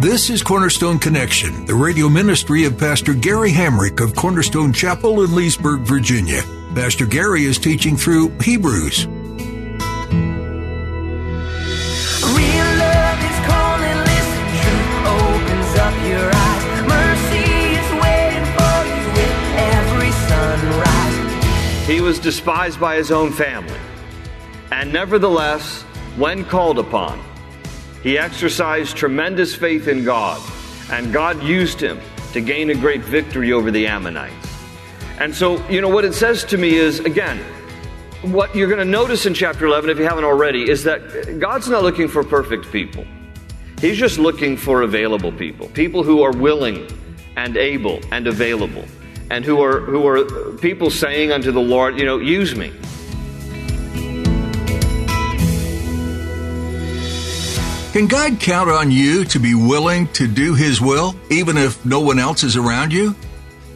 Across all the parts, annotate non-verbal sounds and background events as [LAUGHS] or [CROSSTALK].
This is Cornerstone Connection, the radio ministry of Pastor Gary Hamrick of Cornerstone Chapel in Leesburg, Virginia. Pastor Gary is teaching through Hebrews. Real love is calling, listen, truth opens up your eyes. Mercy is waiting for you with every sunrise. He was despised by his own family. And nevertheless, when called upon, he exercised tremendous faith in God, and God used him to gain a great victory over the Ammonites. And so, you know, what it says to me is again, what you're going to notice in chapter 11, if you haven't already, is that God's not looking for perfect people. He's just looking for available people, people who are willing and able and available, and who are, who are people saying unto the Lord, you know, use me. Can God count on you to be willing to do His will, even if no one else is around you?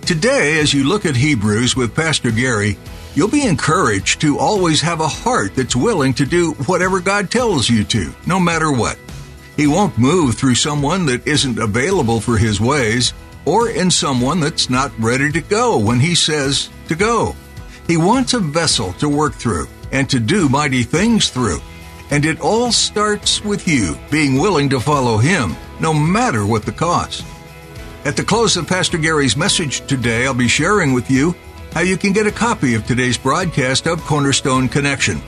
Today, as you look at Hebrews with Pastor Gary, you'll be encouraged to always have a heart that's willing to do whatever God tells you to, no matter what. He won't move through someone that isn't available for His ways, or in someone that's not ready to go when He says to go. He wants a vessel to work through and to do mighty things through. And it all starts with you being willing to follow Him, no matter what the cost. At the close of Pastor Gary's message today, I'll be sharing with you how you can get a copy of today's broadcast of Cornerstone Connection.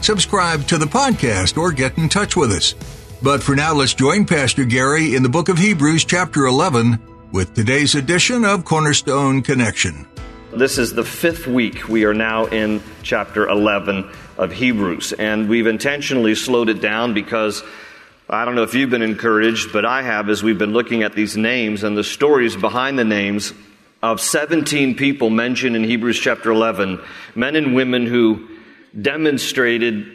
Subscribe to the podcast or get in touch with us. But for now, let's join Pastor Gary in the book of Hebrews, chapter 11, with today's edition of Cornerstone Connection. This is the fifth week. We are now in chapter 11 of Hebrews. And we've intentionally slowed it down because I don't know if you've been encouraged, but I have as we've been looking at these names and the stories behind the names of 17 people mentioned in Hebrews chapter 11, men and women who demonstrated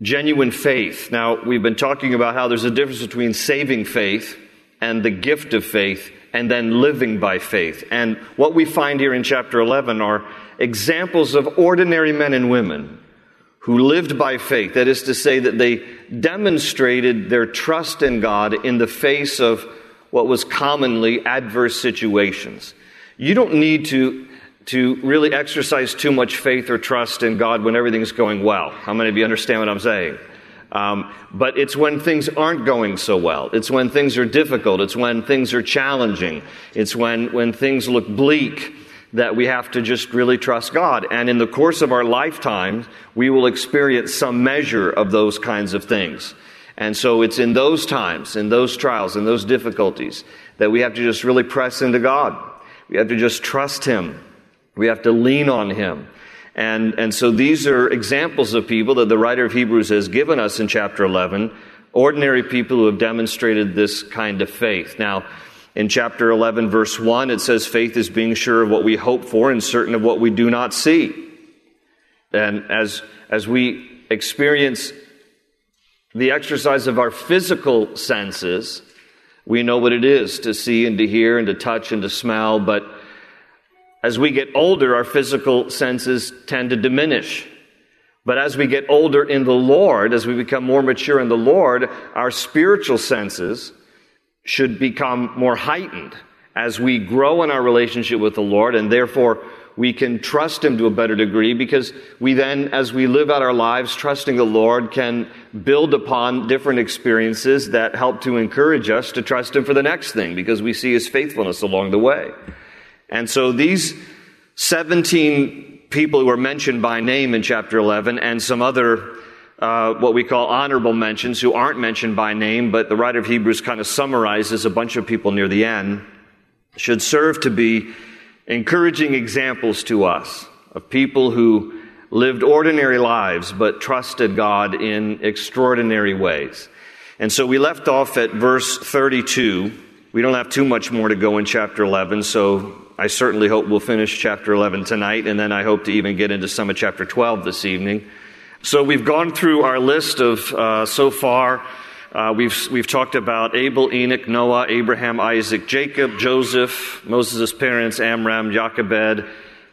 genuine faith. Now, we've been talking about how there's a difference between saving faith and the gift of faith and then living by faith. And what we find here in chapter 11 are examples of ordinary men and women who lived by faith. That is to say, that they demonstrated their trust in God in the face of what was commonly adverse situations. You don't need to, to really exercise too much faith or trust in God when everything's going well. How many of you understand what I'm saying? Um, but it's when things aren't going so well. It's when things are difficult. It's when things are challenging. It's when, when things look bleak that we have to just really trust God. And in the course of our lifetime, we will experience some measure of those kinds of things. And so it's in those times, in those trials, in those difficulties, that we have to just really press into God. We have to just trust Him. We have to lean on Him. And, and so these are examples of people that the writer of Hebrews has given us in chapter 11, ordinary people who have demonstrated this kind of faith. Now, in chapter 11, verse 1, it says, Faith is being sure of what we hope for and certain of what we do not see. And as, as we experience the exercise of our physical senses, we know what it is to see and to hear and to touch and to smell, but as we get older, our physical senses tend to diminish. But as we get older in the Lord, as we become more mature in the Lord, our spiritual senses should become more heightened as we grow in our relationship with the Lord, and therefore we can trust Him to a better degree because we then, as we live out our lives trusting the Lord, can build upon different experiences that help to encourage us to trust Him for the next thing because we see His faithfulness along the way. And so these 17 people who are mentioned by name in chapter 11 and some other uh, what we call honorable mentions who aren't mentioned by name, but the writer of Hebrews kind of summarizes a bunch of people near the end, should serve to be encouraging examples to us of people who lived ordinary lives but trusted God in extraordinary ways. And so we left off at verse 32. We don't have too much more to go in chapter 11, so I certainly hope we'll finish chapter 11 tonight, and then I hope to even get into some of chapter 12 this evening. So we've gone through our list of uh, so far. Uh, we've, we've talked about Abel, Enoch, Noah, Abraham, Isaac, Jacob, Joseph, Moses' parents, Amram, Jochebed,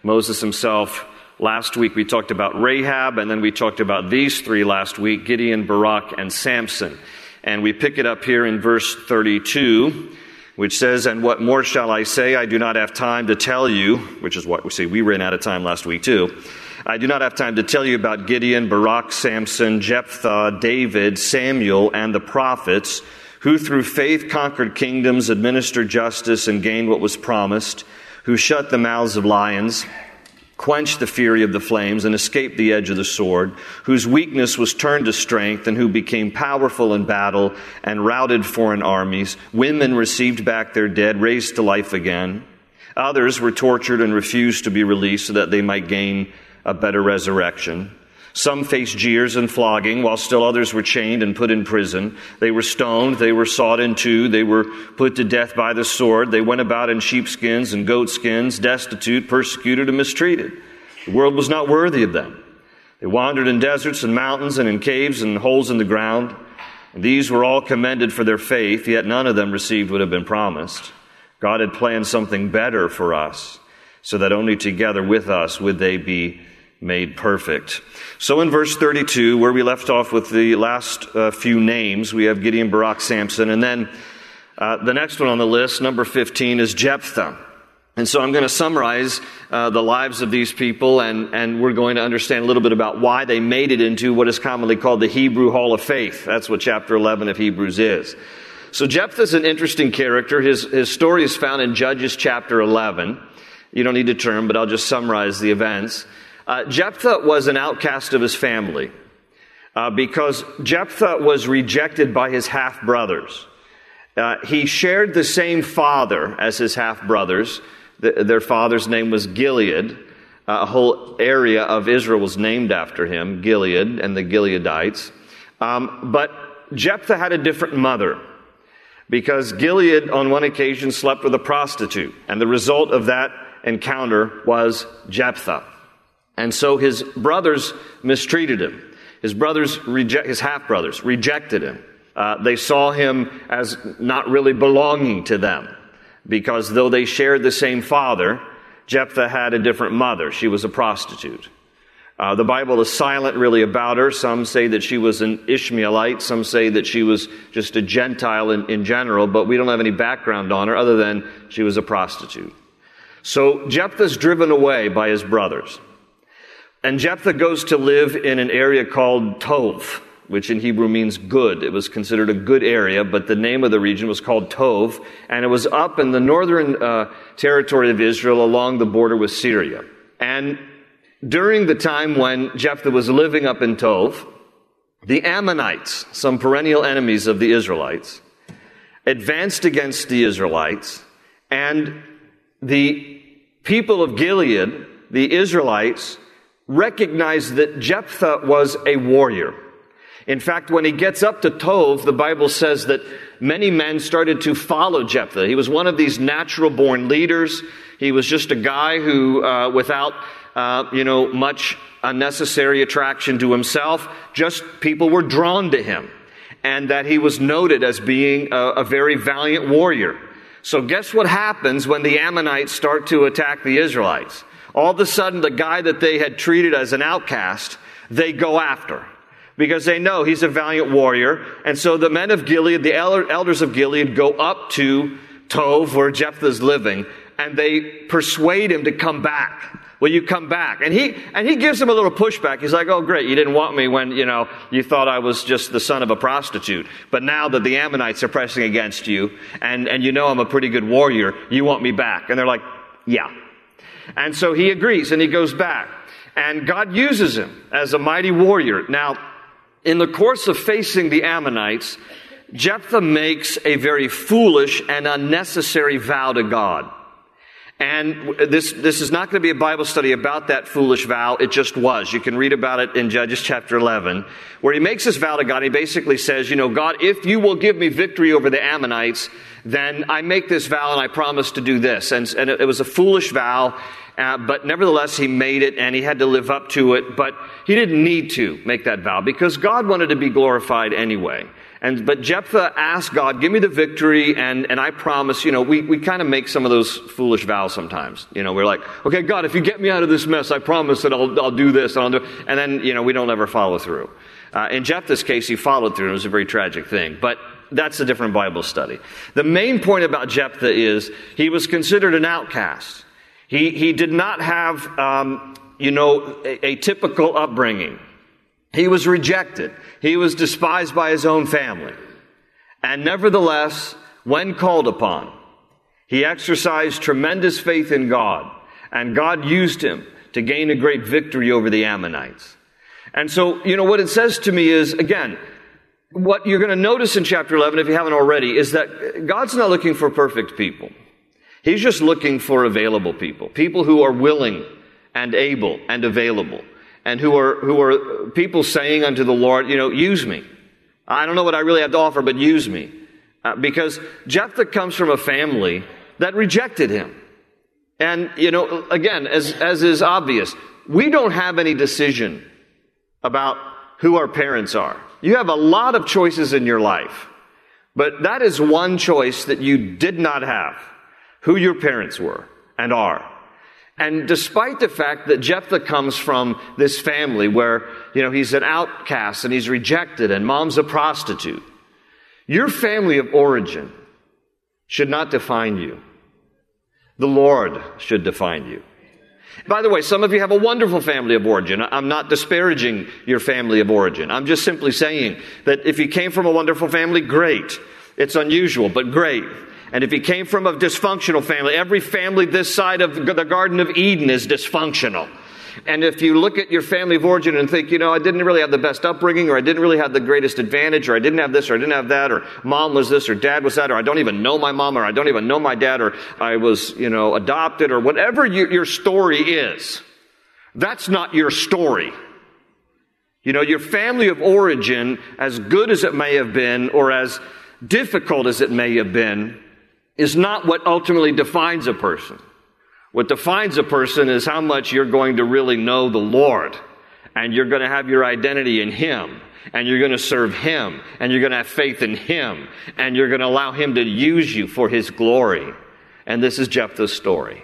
Moses himself. Last week we talked about Rahab, and then we talked about these three last week Gideon, Barak, and Samson. And we pick it up here in verse 32, which says, And what more shall I say? I do not have time to tell you, which is what we see. We ran out of time last week, too. I do not have time to tell you about Gideon, Barak, Samson, Jephthah, David, Samuel, and the prophets, who through faith conquered kingdoms, administered justice, and gained what was promised, who shut the mouths of lions quenched the fury of the flames, and escaped the edge of the sword, whose weakness was turned to strength, and who became powerful in battle and routed foreign armies. Women received back their dead, raised to life again. Others were tortured and refused to be released so that they might gain a better resurrection. Some faced jeers and flogging, while still others were chained and put in prison. They were stoned, they were sawed in two, they were put to death by the sword. They went about in sheepskins and goatskins, destitute, persecuted, and mistreated. The world was not worthy of them. They wandered in deserts and mountains and in caves and holes in the ground. And these were all commended for their faith, yet none of them received what had been promised. God had planned something better for us, so that only together with us would they be made perfect. So in verse 32, where we left off with the last uh, few names, we have Gideon, Barak, Samson, and then uh, the next one on the list, number 15, is Jephthah. And so I'm going to summarize uh, the lives of these people, and, and we're going to understand a little bit about why they made it into what is commonly called the Hebrew Hall of Faith. That's what chapter 11 of Hebrews is. So Jephthah is an interesting character. His, his story is found in Judges chapter 11. You don't need to turn, but I'll just summarize the events. Uh, Jephthah was an outcast of his family uh, because Jephthah was rejected by his half brothers. Uh, he shared the same father as his half brothers. The, their father's name was Gilead. Uh, a whole area of Israel was named after him, Gilead and the Gileadites. Um, but Jephthah had a different mother because Gilead on one occasion slept with a prostitute, and the result of that encounter was Jephthah. And so his brothers mistreated him. His brothers, his half brothers, rejected him. Uh, they saw him as not really belonging to them because though they shared the same father, Jephthah had a different mother. She was a prostitute. Uh, the Bible is silent really about her. Some say that she was an Ishmaelite. Some say that she was just a Gentile in, in general, but we don't have any background on her other than she was a prostitute. So Jephthah's driven away by his brothers. And Jephthah goes to live in an area called Tov, which in Hebrew means good. It was considered a good area, but the name of the region was called Tov, and it was up in the northern uh, territory of Israel along the border with Syria. And during the time when Jephthah was living up in Tov, the Ammonites, some perennial enemies of the Israelites, advanced against the Israelites, and the people of Gilead, the Israelites, recognized that Jephthah was a warrior. In fact, when he gets up to Tov, the Bible says that many men started to follow Jephthah. He was one of these natural born leaders. He was just a guy who, uh, without, uh, you know, much unnecessary attraction to himself, just people were drawn to him. And that he was noted as being a, a very valiant warrior. So guess what happens when the Ammonites start to attack the Israelites? All of a sudden the guy that they had treated as an outcast, they go after. Because they know he's a valiant warrior. And so the men of Gilead, the elders of Gilead, go up to Tov, where Jephthah's living, and they persuade him to come back. Will you come back? And he, and he gives him a little pushback. He's like, oh great, you didn't want me when, you know, you thought I was just the son of a prostitute. But now that the Ammonites are pressing against you, and, and you know I'm a pretty good warrior, you want me back. And they're like, yeah. And so he agrees and he goes back. And God uses him as a mighty warrior. Now, in the course of facing the Ammonites, Jephthah makes a very foolish and unnecessary vow to God. And this, this is not going to be a Bible study about that foolish vow. It just was. You can read about it in Judges chapter 11, where he makes this vow to God. He basically says, you know, God, if you will give me victory over the Ammonites, then I make this vow and I promise to do this. And, and it was a foolish vow, uh, but nevertheless, he made it and he had to live up to it. But he didn't need to make that vow because God wanted to be glorified anyway. And, but Jephthah asked God, give me the victory, and, and I promise, you know, we, we kind of make some of those foolish vows sometimes. You know, we're like, okay, God, if you get me out of this mess, I promise that I'll, I'll do this, and I'll do And then, you know, we don't ever follow through. Uh, in Jephthah's case, he followed through, and it was a very tragic thing. But that's a different Bible study. The main point about Jephthah is he was considered an outcast. He, he did not have, um, you know, a, a typical upbringing. He was rejected. He was despised by his own family. And nevertheless, when called upon, he exercised tremendous faith in God, and God used him to gain a great victory over the Ammonites. And so, you know, what it says to me is, again, what you're going to notice in chapter 11, if you haven't already, is that God's not looking for perfect people. He's just looking for available people, people who are willing and able and available and who are, who are people saying unto the Lord, you know, use me. I don't know what I really have to offer, but use me. Uh, because Jephthah comes from a family that rejected him. And, you know, again, as, as is obvious, we don't have any decision about who our parents are. You have a lot of choices in your life, but that is one choice that you did not have who your parents were and are. And despite the fact that Jephthah comes from this family where, you know, he's an outcast and he's rejected and mom's a prostitute, your family of origin should not define you. The Lord should define you. By the way, some of you have a wonderful family of origin. I'm not disparaging your family of origin. I'm just simply saying that if you came from a wonderful family, great. It's unusual, but great. And if he came from a dysfunctional family, every family this side of the Garden of Eden is dysfunctional. And if you look at your family of origin and think, you know, I didn't really have the best upbringing, or I didn't really have the greatest advantage, or I didn't have this, or I didn't have that, or mom was this, or dad was that, or I don't even know my mom, or I don't even know my dad, or I was, you know, adopted, or whatever you, your story is, that's not your story. You know, your family of origin, as good as it may have been, or as difficult as it may have been, is not what ultimately defines a person. What defines a person is how much you're going to really know the Lord. And you're going to have your identity in Him. And you're going to serve Him. And you're going to have faith in Him. And you're going to allow Him to use you for His glory. And this is Jephthah's story.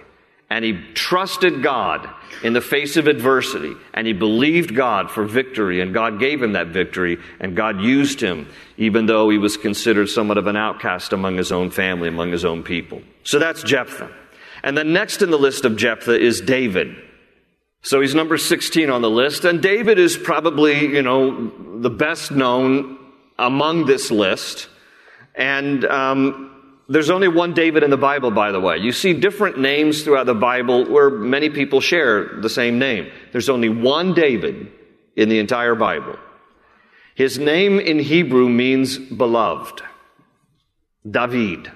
And he trusted God in the face of adversity. And he believed God for victory. And God gave him that victory. And God used him, even though he was considered somewhat of an outcast among his own family, among his own people. So that's Jephthah. And then next in the list of Jephthah is David. So he's number 16 on the list. And David is probably, you know, the best known among this list. And um, there's only one David in the Bible, by the way. You see different names throughout the Bible where many people share the same name. There's only one David in the entire Bible. His name in Hebrew means beloved. David.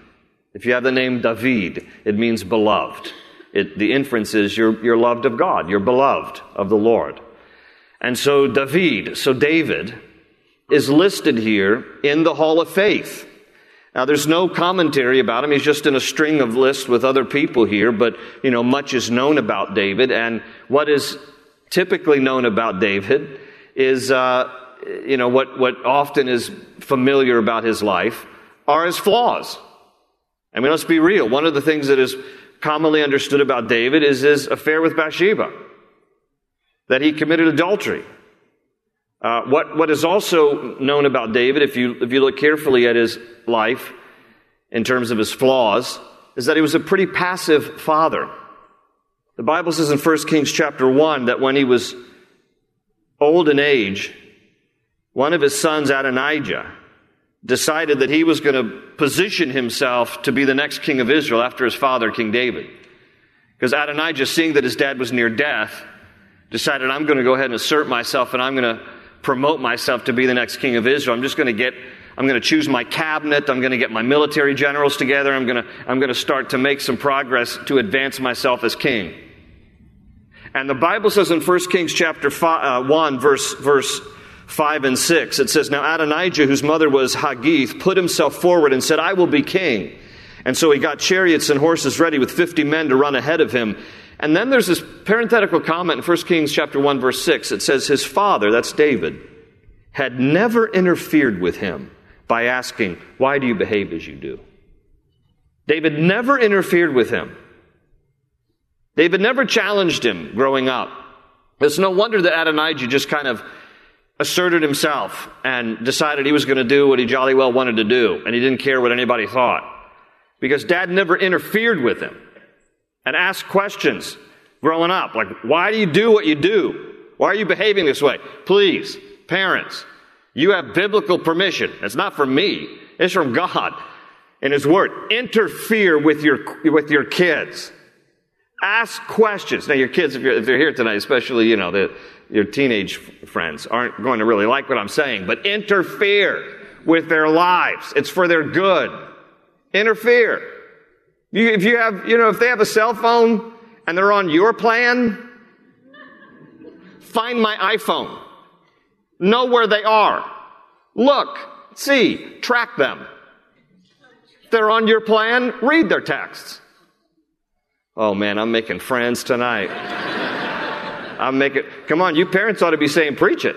If you have the name David, it means beloved. It, the inference is you're, you're loved of God. You're beloved of the Lord. And so David, so David, is listed here in the Hall of Faith. Now, there's no commentary about him. He's just in a string of lists with other people here, but, you know, much is known about David. And what is typically known about David is, uh, you know, what, what often is familiar about his life are his flaws. I mean, let's be real. One of the things that is commonly understood about David is his affair with Bathsheba, that he committed adultery. Uh, what, what is also known about David, if you, if you look carefully at his life in terms of his flaws, is that he was a pretty passive father. The Bible says in 1 Kings chapter 1 that when he was old in age, one of his sons, Adonijah, decided that he was going to position himself to be the next king of Israel after his father, King David. Because Adonijah, seeing that his dad was near death, decided, I'm going to go ahead and assert myself and I'm going to promote myself to be the next king of Israel. I'm just going to get I'm going to choose my cabinet. I'm going to get my military generals together. I'm going to, I'm going to start to make some progress to advance myself as king. And the Bible says in 1 Kings chapter five, uh, 1, verse, verse 5 and 6, it says, Now Adonijah, whose mother was Haggith, put himself forward and said, I will be king. And so he got chariots and horses ready with 50 men to run ahead of him. And then there's this parenthetical comment in 1 Kings chapter 1 verse 6. It says his father, that's David, had never interfered with him by asking, "Why do you behave as you do?" David never interfered with him. David never challenged him growing up. It's no wonder that Adonijah just kind of asserted himself and decided he was going to do what he jolly well wanted to do, and he didn't care what anybody thought. Because dad never interfered with him and ask questions growing up, like, why do you do what you do? Why are you behaving this way? Please, parents, you have biblical permission. It's not from me, it's from God in His Word. Interfere with your, with your kids. Ask questions. Now, your kids, if, if they're here tonight, especially, you know, the, your teenage friends, aren't going to really like what I'm saying, but interfere with their lives. It's for their good. Interfere. If you have, you know, if they have a cell phone and they're on your plan, find my iPhone. Know where they are. Look, see, track them. If they're on your plan, read their texts. Oh man, I'm making friends tonight. [LAUGHS] I'm making, come on, you parents ought to be saying, preach it.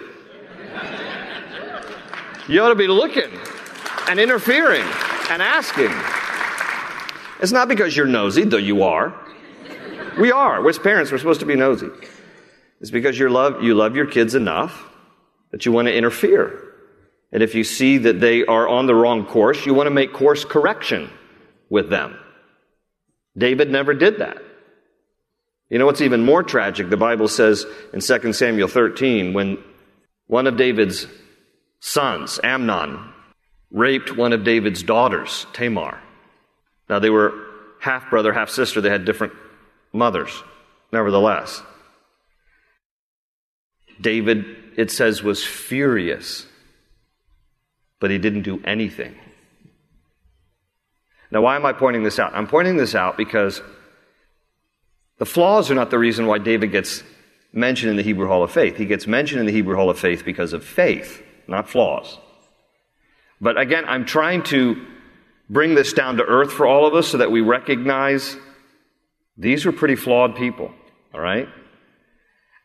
You ought to be looking and interfering and asking. It's not because you're nosy, though you are. We are. As parents, we're supposed to be nosy. It's because you love, you love your kids enough that you want to interfere. And if you see that they are on the wrong course, you want to make course correction with them. David never did that. You know what's even more tragic? The Bible says in 2 Samuel 13, when one of David's sons, Amnon, raped one of David's daughters, Tamar. Now, they were half brother, half sister. They had different mothers, nevertheless. David, it says, was furious, but he didn't do anything. Now, why am I pointing this out? I'm pointing this out because the flaws are not the reason why David gets mentioned in the Hebrew Hall of Faith. He gets mentioned in the Hebrew Hall of Faith because of faith, not flaws. But again, I'm trying to bring this down to earth for all of us so that we recognize these were pretty flawed people, all right?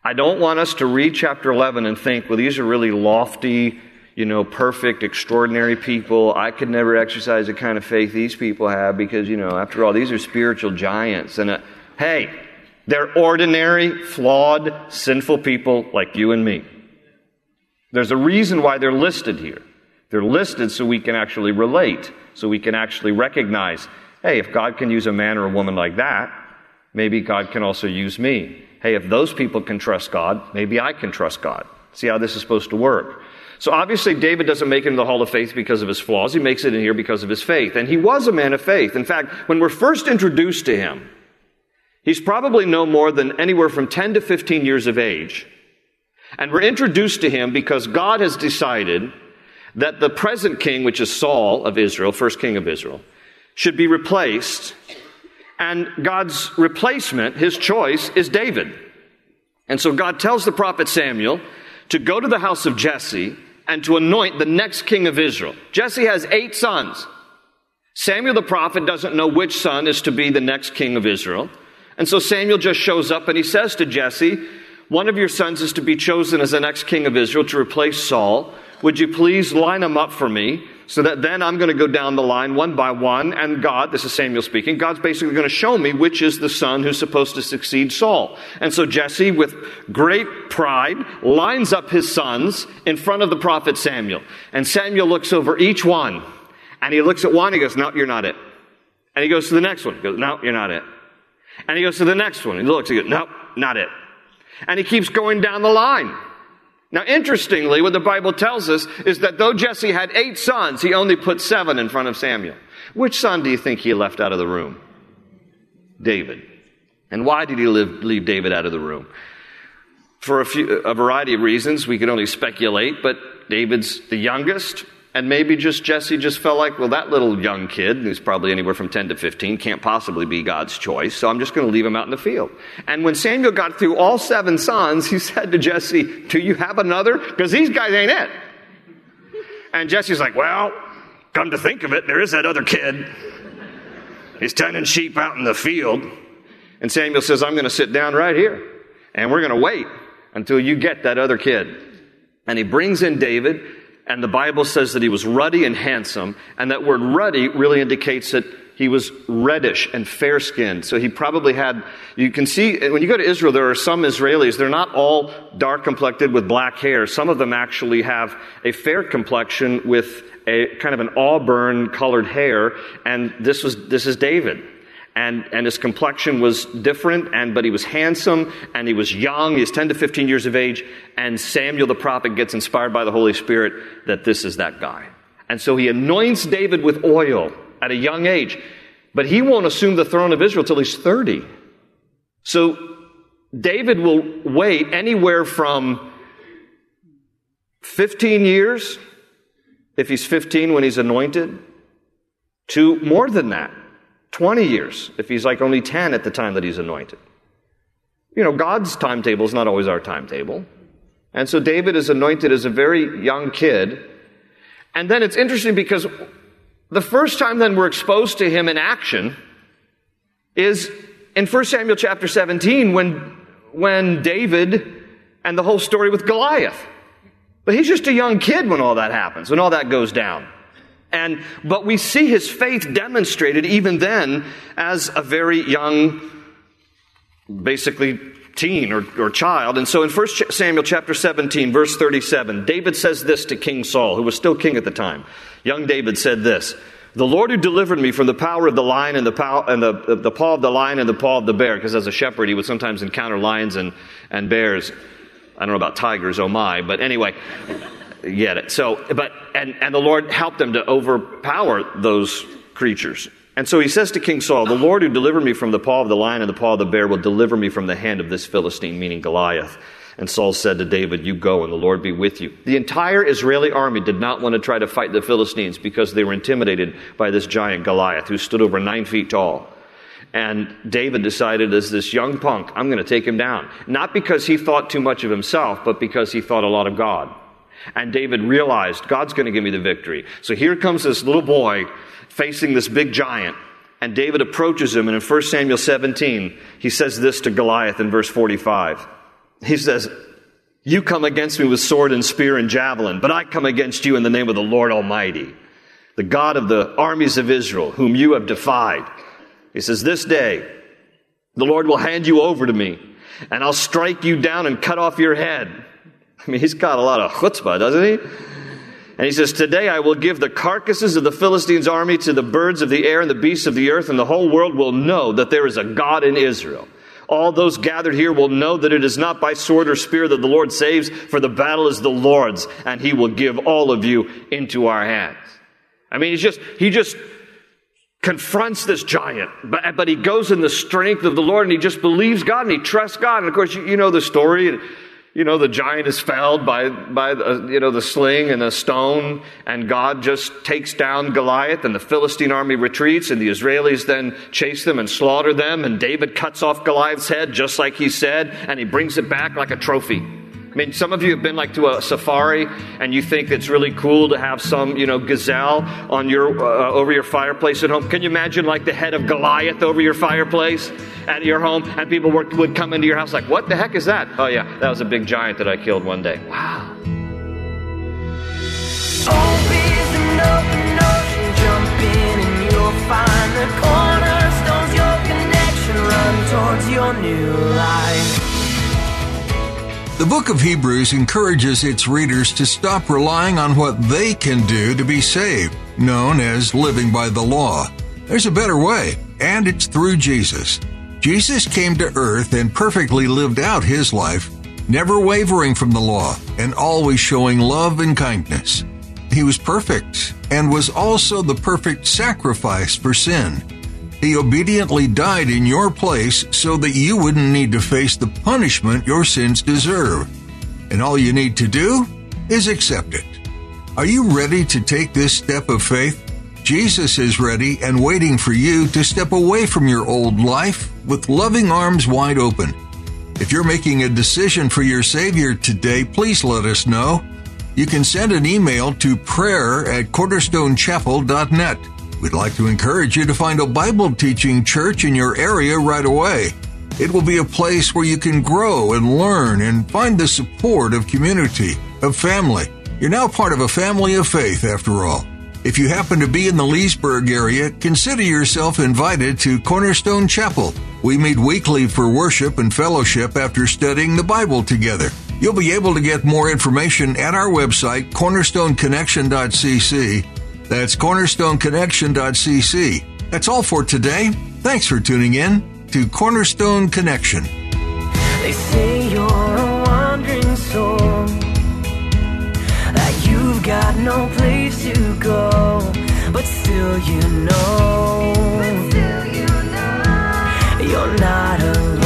I don't want us to read chapter 11 and think, well, these are really lofty, you know, perfect, extraordinary people. I could never exercise the kind of faith these people have because, you know, after all, these are spiritual giants. And uh, hey, they're ordinary, flawed, sinful people like you and me. There's a reason why they're listed here. They're listed so we can actually relate so we can actually recognize hey, if God can use a man or a woman like that, maybe God can also use me. Hey, if those people can trust God, maybe I can trust God. See how this is supposed to work. So obviously, David doesn't make it in the Hall of Faith because of his flaws. He makes it in here because of his faith. And he was a man of faith. In fact, when we're first introduced to him, he's probably no more than anywhere from 10 to 15 years of age. And we're introduced to him because God has decided that the present king, which is Saul of Israel, first king of Israel, should be replaced. And God's replacement, his choice, is David. And so God tells the prophet Samuel to go to the house of Jesse and to anoint the next king of Israel. Jesse has eight sons. Samuel the prophet doesn't know which son is to be the next king of Israel. And so Samuel just shows up and he says to Jesse, One of your sons is to be chosen as the next king of Israel to replace Saul. Would you please line them up for me so that then I'm going to go down the line one by one, and God, this is Samuel speaking, God's basically going to show me which is the son who's supposed to succeed Saul. And so Jesse, with great pride, lines up his sons in front of the prophet Samuel. And Samuel looks over each one, and he looks at one, he goes, No, you're not it. And he goes to the next one, he goes, No, you're not it. And he goes to the next one, he looks, he goes, No, not it. And he keeps going down the line. Now, interestingly, what the Bible tells us is that though Jesse had eight sons, he only put seven in front of Samuel. Which son do you think he left out of the room? David. And why did he leave, leave David out of the room? For a, few, a variety of reasons, we can only speculate, but David's the youngest, And maybe just Jesse just felt like, well, that little young kid, who's probably anywhere from 10 to 15, can't possibly be God's choice, so I'm just going to leave him out in the field. And when Samuel got through all seven sons, he [LAUGHS] said to Jesse, Do you have another? Because these guys ain't it. And Jesse's like, Well, come to think of it, there is that other kid. He's tending sheep out in the field. And Samuel says, I'm going to sit down right here, and we're going to wait until you get that other kid. And he brings in David, and the Bible says that he was ruddy and handsome, and that word ruddy really indicates that he was reddish and fair skinned. So he probably had, you can see, when you go to Israel, there are some Israelis, they're not all dark complected with black hair. Some of them actually have a fair complexion with a kind of an auburn colored hair, and this was, this is David and, and his complexion was different, and, but he was handsome, and he was young, he was 10 to 15 years of age, and Samuel the prophet gets inspired by the Holy Spirit that this is that guy. And so he anoints David with oil at a young age, but he won't assume the throne of Israel till he's 30. So David will wait anywhere from 15 years, if he's 15 when he's anointed, to more than that. 20 years if he's like only 10 at the time that he's anointed. You know, God's timetable is not always our timetable. And so David is anointed as a very young kid. And then it's interesting because the first time then we're exposed to him in action is in 1 Samuel chapter 17 when, when David and the whole story with Goliath. But he's just a young kid when all that happens, when all that goes down. And, but we see his faith demonstrated even then as a very young, basically teen or, or child. And so in 1 Samuel chapter 17, verse 37, David says this to King Saul, who was still king at the time. Young David said this, the Lord who delivered me from the power of the lion and the, pow- and the, the paw of the lion and the paw of the bear, because as a shepherd he would sometimes encounter lions and, and bears. I don't know about tigers, oh my, but anyway, get it. So, but, and, and the Lord helped them to overpower those creatures. And so he says to King Saul, The Lord who delivered me from the paw of the lion and the paw of the bear will deliver me from the hand of this Philistine, meaning Goliath. And Saul said to David, You go, and the Lord be with you. The entire Israeli army did not want to try to fight the Philistines because they were intimidated by this giant Goliath who stood over nine feet tall. And David decided, as this young punk, I'm going to take him down. Not because he thought too much of himself, but because he thought a lot of God. And David realized, God's going to give me the victory. So here comes this little boy facing this big giant. And David approaches him, and in 1 Samuel 17, he says this to Goliath in verse 45. He says, You come against me with sword and spear and javelin, but I come against you in the name of the Lord Almighty, the God of the armies of Israel, whom you have defied. He says, This day, the Lord will hand you over to me, and I'll strike you down and cut off your head. I mean, he's got a lot of chutzpah, doesn't he? And he says, Today I will give the carcasses of the Philistines' army to the birds of the air and the beasts of the earth, and the whole world will know that there is a God in Israel. All those gathered here will know that it is not by sword or spear that the Lord saves, for the battle is the Lord's, and he will give all of you into our hands. I mean, he's just, he just confronts this giant, but, but he goes in the strength of the Lord and he just believes God and he trusts God. And of course, you, you know the story you know, the giant is felled by, by you know, the sling and the stone, and God just takes down Goliath, and the Philistine army retreats, and the Israelis then chase them and slaughter them, and David cuts off Goliath's head just like he said, and he brings it back like a trophy. I mean, some of you have been like to a safari and you think it's really cool to have some, you know, gazelle on your uh, over your fireplace at home. Can you imagine like the head of Goliath over your fireplace at your home, and people would, would come into your house like, "What the heck is that?" Oh yeah, that was a big giant that I killed one day. Wow. towards your new life. The book of Hebrews encourages its readers to stop relying on what they can do to be saved, known as living by the law. There's a better way, and it's through Jesus. Jesus came to earth and perfectly lived out his life, never wavering from the law and always showing love and kindness. He was perfect and was also the perfect sacrifice for sin. He obediently died in your place so that you wouldn't need to face the punishment your sins deserve. And all you need to do is accept it. Are you ready to take this step of faith? Jesus is ready and waiting for you to step away from your old life with loving arms wide open. If you're making a decision for your Savior today, please let us know. You can send an email to prayer at cornerstonechapel.net. We'd like to encourage you to find a Bible teaching church in your area right away. It will be a place where you can grow and learn and find the support of community, of family. You're now part of a family of faith, after all. If you happen to be in the Leesburg area, consider yourself invited to Cornerstone Chapel. We meet weekly for worship and fellowship after studying the Bible together. You'll be able to get more information at our website, cornerstoneconnection.cc. That's cornerstoneconnection.cc. That's all for today. Thanks for tuning in to Cornerstone Connection. They say you're a wandering soul. That you've got no place to go. But still you know. You're not alone.